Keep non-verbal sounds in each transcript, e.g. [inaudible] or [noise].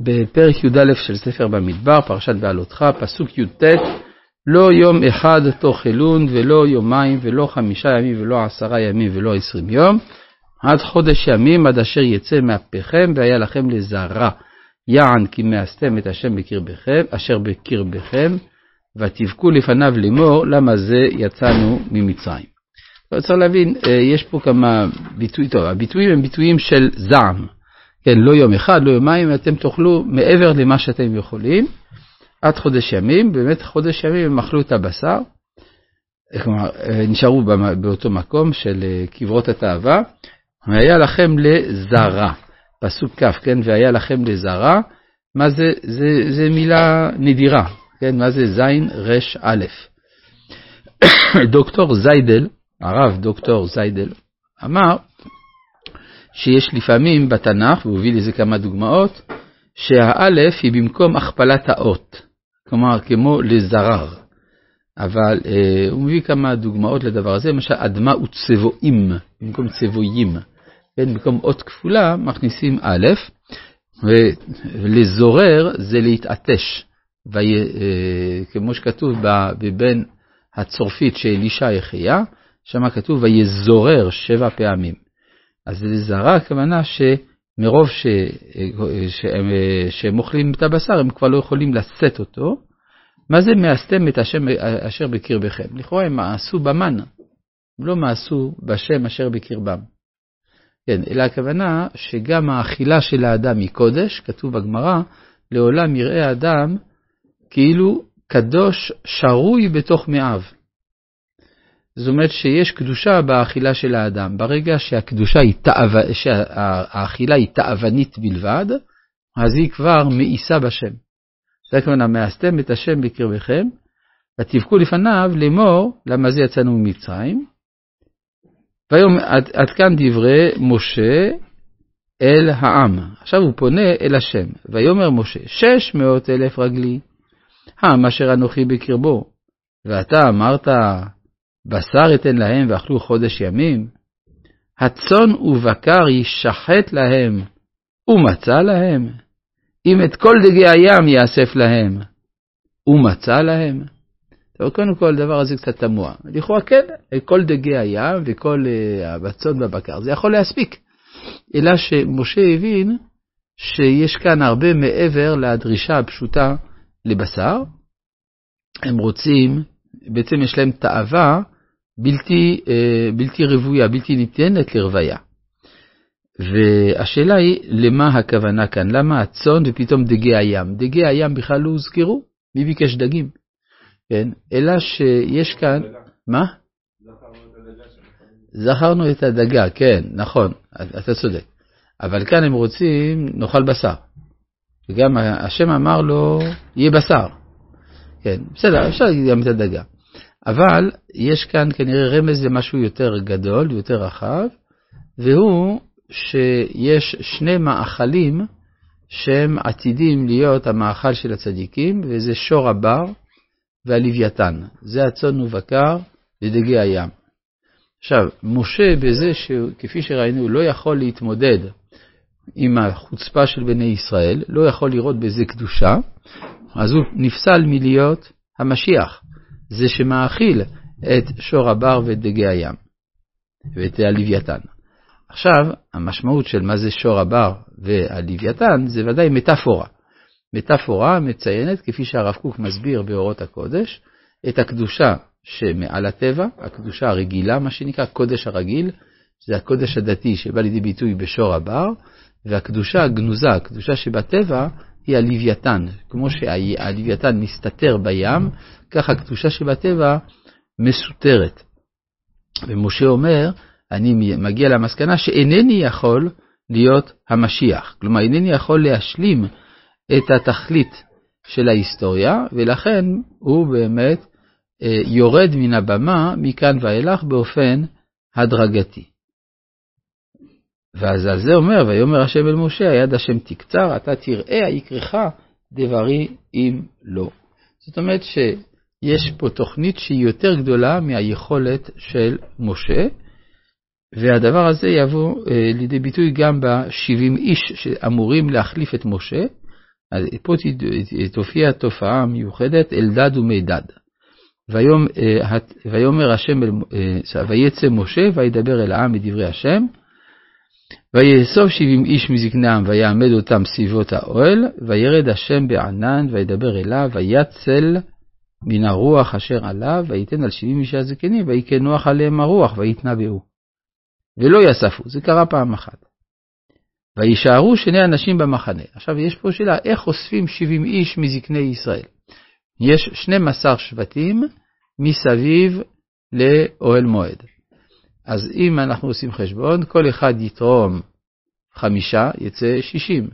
בפרק י"א של ספר במדבר, פרשת בעלותך, פסוק י"ט, לא יום אחד תאכלון ולא יומיים ולא חמישה ימים ולא עשרה ימים ולא עשרים יום, עד חודש ימים עד אשר יצא מאפיכם והיה לכם לזרע. יען כי מאסתם את השם בקרבכם, אשר בקרבכם, ותבכו לפניו לאמור, למה זה יצאנו ממצרים. צריך להבין, אה, יש פה כמה ביטויים, טוב, הביטויים הם ביטויים של זעם. כן, לא יום אחד, לא יומיים, אתם תאכלו מעבר למה שאתם יכולים, עד חודש ימים, באמת חודש ימים הם אכלו את הבשר, כלומר, אה, נשארו באותו מקום של אה, קברות התאווה, והיה לכם לזרע, פסוק כ', כן, והיה לכם לזרע, מה זה, זה, זה מילה נדירה, כן, מה זה זין רש א'. [coughs] דוקטור זיידל, הרב דוקטור זיידל, אמר שיש לפעמים בתנ"ך, והוא הביא לזה כמה דוגמאות, שהאלף היא במקום הכפלת האות, כלומר כמו לזרר. אבל אה, הוא מביא כמה דוגמאות לדבר הזה, למשל אדמה וצבועים, במקום צבועים. כן, במקום אות כפולה מכניסים א', ולזורר זה להתעטש, אה, כמו שכתוב בבין הצורפית של אלישע יחיה, שם כתוב ויזורר שבע פעמים. אז לזרע הכוונה שמרוב ש... שהם, שהם אוכלים את הבשר, הם כבר לא יכולים לשאת אותו. מה זה מאסתם את השם אשר בקרבכם? לכאורה הם מעשו במן, הם לא מעשו בשם אשר בקרבם. כן, אלא הכוונה שגם האכילה של האדם היא קודש, כתוב בגמרא, לעולם יראה האדם כאילו קדוש שרוי בתוך מאיו. זאת אומרת שיש קדושה באכילה של האדם. ברגע שהקדושה היא תאו... שהאכילה היא תאוונית בלבד, אז היא כבר מאיסה בשם. זה הכוונה, מאסתם את השם בקרבכם, ותבכו לפניו לאמור, למה זה יצאנו ממצרים. והיום עד, עד כאן דברי משה אל העם. עכשיו הוא פונה אל השם. ויאמר משה, שש מאות אלף רגלי, העם אשר אנוכי בקרבו. ואתה אמרת, בשר אתן להם ואכלו חודש ימים? הצאן ובקר יישחט להם, ומצא להם? אם את כל דגי הים יאסף להם, ומצא להם? טוב, קודם כל, הדבר הזה קצת תמוה. לכאורה כן, כל דגי הים וכל uh, הצאן והבקר, זה יכול להספיק. אלא שמשה הבין שיש כאן הרבה מעבר לדרישה הפשוטה לבשר. הם רוצים, בעצם יש להם תאווה בלתי, אה, בלתי רוויה, בלתי ניתנת לרוויה. והשאלה היא, למה הכוונה כאן? למה הצאן ופתאום דגי הים? דגי הים בכלל לא הוזכרו, מי ביקש דגים? כן, אלא שיש כאן, מה? זכרנו את הדגה, כן, נכון, אתה צודק. אבל כאן הם רוצים, נאכל בשר. וגם השם אמר לו, יהיה בשר. כן, בסדר, אפשר להגיד גם את הדגה. אבל יש כאן כנראה רמז למשהו יותר גדול, יותר רחב, והוא שיש שני מאכלים שהם עתידים להיות המאכל של הצדיקים, וזה שור הבר והלוויתן. זה הצאן ובקר ודגי הים. עכשיו, משה בזה שכפי שראינו לא יכול להתמודד עם החוצפה של בני ישראל, לא יכול לראות בזה קדושה, אז הוא נפסל מלהיות המשיח. זה שמאכיל את שור הבר ואת דגי הים ואת הלוויתן. עכשיו, המשמעות של מה זה שור הבר והלוויתן זה ודאי מטאפורה. מטאפורה מציינת, כפי שהרב קוק מסביר באורות הקודש, את הקדושה שמעל הטבע, הקדושה הרגילה, מה שנקרא קודש הרגיל, זה הקודש הדתי שבא לידי ביטוי בשור הבר, והקדושה הגנוזה, הקדושה שבטבע, היא הלוויתן. כמו שהלוויתן מסתתר בים, כך הקדושה שבטבע מסותרת. ומשה אומר, אני מגיע למסקנה שאינני יכול להיות המשיח. כלומר, אינני יכול להשלים את התכלית של ההיסטוריה, ולכן הוא באמת אה, יורד מן הבמה מכאן ואילך באופן הדרגתי. ואז על זה אומר, ויאמר השם אל משה, היד השם תקצר, אתה תראה היקרך דברי אם לא. זאת אומרת שיש פה תוכנית שהיא יותר גדולה מהיכולת של משה, והדבר הזה יבוא אה, לידי ביטוי גם ב-70 איש שאמורים להחליף את משה, אז פה תופיע תופעה מיוחדת, אלדד ומידד. אה, ויאמר השם, אה, ויצא משה וידבר אל העם מדברי השם, ויאסוף שבעים איש מזקני העם ויעמד אותם סביבות האוהל, וירד השם בענן וידבר אליו, ויצל מן הרוח אשר עליו, ויתן על שבעים איש הזקנים, ויכה נוח עליהם הרוח, ויתנבאו. ולא יספו, זה קרה פעם אחת. וישארו שני אנשים במחנה. עכשיו יש פה שאלה, איך אוספים שבעים איש מזקני ישראל? יש 12 שבטים מסביב לאוהל מועד. אז אם אנחנו עושים חשבון, כל אחד יתרום חמישה, יצא שישים.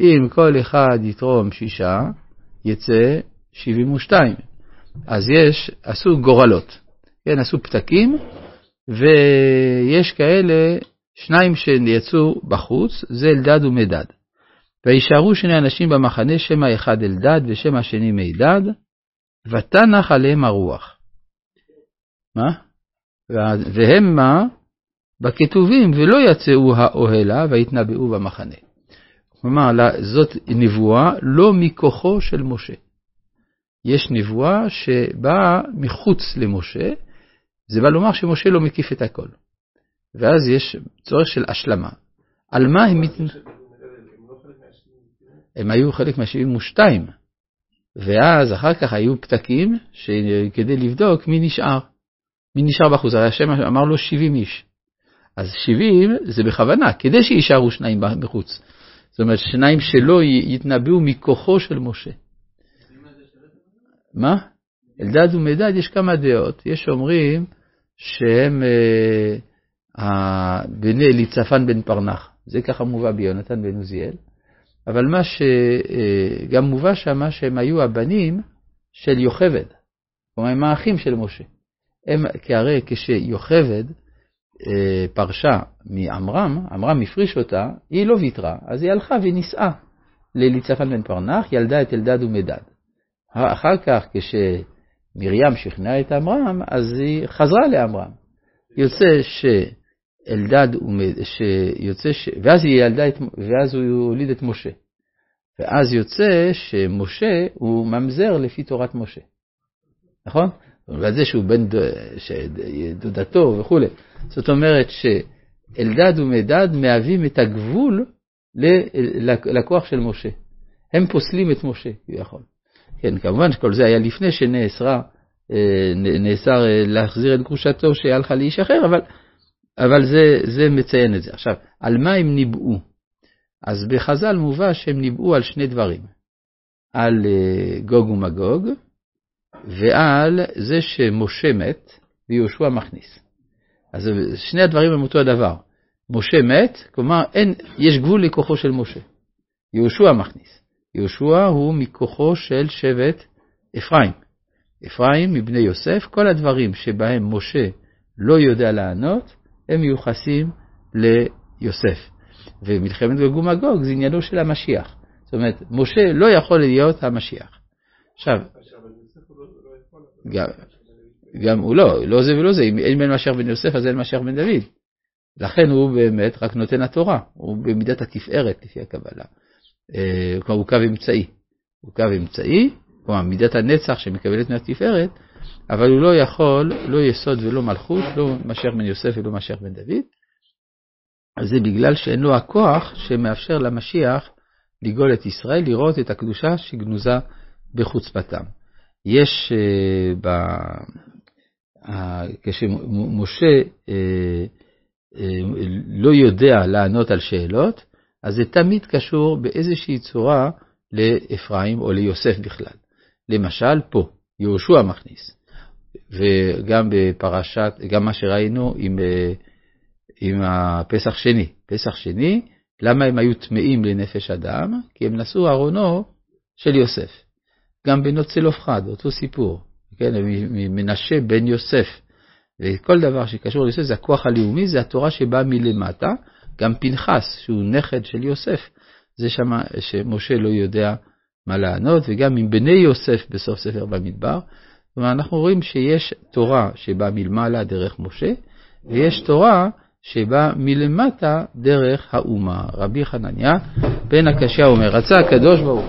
אם כל אחד יתרום שישה, יצא שבעים ושתיים. אז יש, עשו גורלות, כן, עשו פתקים, ויש כאלה, שניים שיצאו בחוץ, זה אלדד ומדד. וישארו שני אנשים במחנה, שם האחד אלדד ושם השני מידד, ותנח עליהם הרוח. מה? והם מה? בכתובים, ולא יצאו האוהלה ויתנבאו במחנה. כלומר, זאת נבואה לא מכוחו של משה. יש נבואה שבאה מחוץ למשה, זה בא לומר שמשה לא מקיף את הכל. ואז יש צורך של השלמה. על מה הם. הם היו חלק מה-72, ואז אחר כך היו פתקים כדי לבדוק מי נשאר. מי נשאר בחוץ? הרי השם אמר לו 70 איש. אז 70 זה בכוונה, כדי שיישארו שניים בחוץ. זאת אומרת, שניים שלא יתנבאו מכוחו של משה. מה? אלדד ומדד יש כמה דעות. יש אומרים שהם אה, בני אליצפן בן פרנח. זה ככה מובא ביונתן בן עוזיאל. אבל מה שגם אה, מובא שם, שהם היו הבנים של יוכבד. כלומר, הם האחים של משה. הם, כי הרי כשיוכבד אה, פרשה מעמרם, עמרם הפריש אותה, היא לא ויתרה, אז היא הלכה ונישאה לאליצפן בן פרנח, ילדה את אלדד ומדד. אחר כך, כשמרים שכנעה את עמרם, אז היא חזרה לעמרם. יוצא שאלדד, שיוצא ש... ואז היא ילדה את... ואז הוא הוליד את משה. ואז יוצא שמשה הוא ממזר לפי תורת משה. נכון? ועל זה שהוא בן דודתו וכולי. זאת אומרת שאלדד ומדד מהווים את הגבול לכוח של משה. הם פוסלים את משה, כביכול. כן, כמובן שכל זה היה לפני שנאסרה, אה, נאסר אה, להחזיר את גרושתו שהלכה לאיש אחר, אבל, אבל זה, זה מציין את זה. עכשיו, על מה הם ניבאו? אז בחז"ל מובא שהם ניבאו על שני דברים. על אה, גוג ומגוג, ועל זה שמשה מת ויהושע מכניס. אז שני הדברים הם אותו הדבר. משה מת, כלומר אין, יש גבול לכוחו של משה. יהושע מכניס. יהושע הוא מכוחו של שבט אפרים. אפרים מבני יוסף, כל הדברים שבהם משה לא יודע לענות, הם מיוחסים ליוסף. ומלחמת גוג ומגוג זה עניינו של המשיח. זאת אומרת, משה לא יכול להיות המשיח. עכשיו, גם, גם הוא לא, לא זה ולא זה, אם אין בן משיח בן יוסף אז אין משיח בן דוד. לכן הוא באמת רק נותן התורה, הוא במידת התפארת לפי הקבלה. אה, כלומר הוא קו אמצעי. הוא קו אמצעי, כלומר מידת הנצח שמקבלת מהתפארת, אבל הוא לא יכול, לא יסוד ולא מלכות, לא משיח בן יוסף ולא משיח בן דוד. אז זה בגלל שאין לו הכוח שמאפשר למשיח לגאול את ישראל, לראות את הקדושה שגנוזה בחוצפתם. יש, אה, ב... כשמשה אה, אה, לא יודע לענות על שאלות, אז זה תמיד קשור באיזושהי צורה לאפרים או ליוסף בכלל. למשל, פה, יהושע מכניס, וגם בפרשת, גם מה שראינו עם, עם הפסח שני. פסח שני, למה הם היו טמאים לנפש אדם? כי הם נשאו ארונו של יוסף. גם בנו צלופחד, אותו סיפור, כן, ממנשה בן יוסף. וכל דבר שקשור ליוסף זה הכוח הלאומי, זה התורה שבאה מלמטה. גם פנחס, שהוא נכד של יוסף, זה שמה שמשה לא יודע מה לענות, וגם עם בני יוסף בסוף ספר במדבר. כלומר, אנחנו רואים שיש תורה שבאה מלמעלה דרך משה, ויש תורה שבא מלמטה דרך האומה. רבי חנניה בן הקשיא אומר, רצה הקדוש ברוך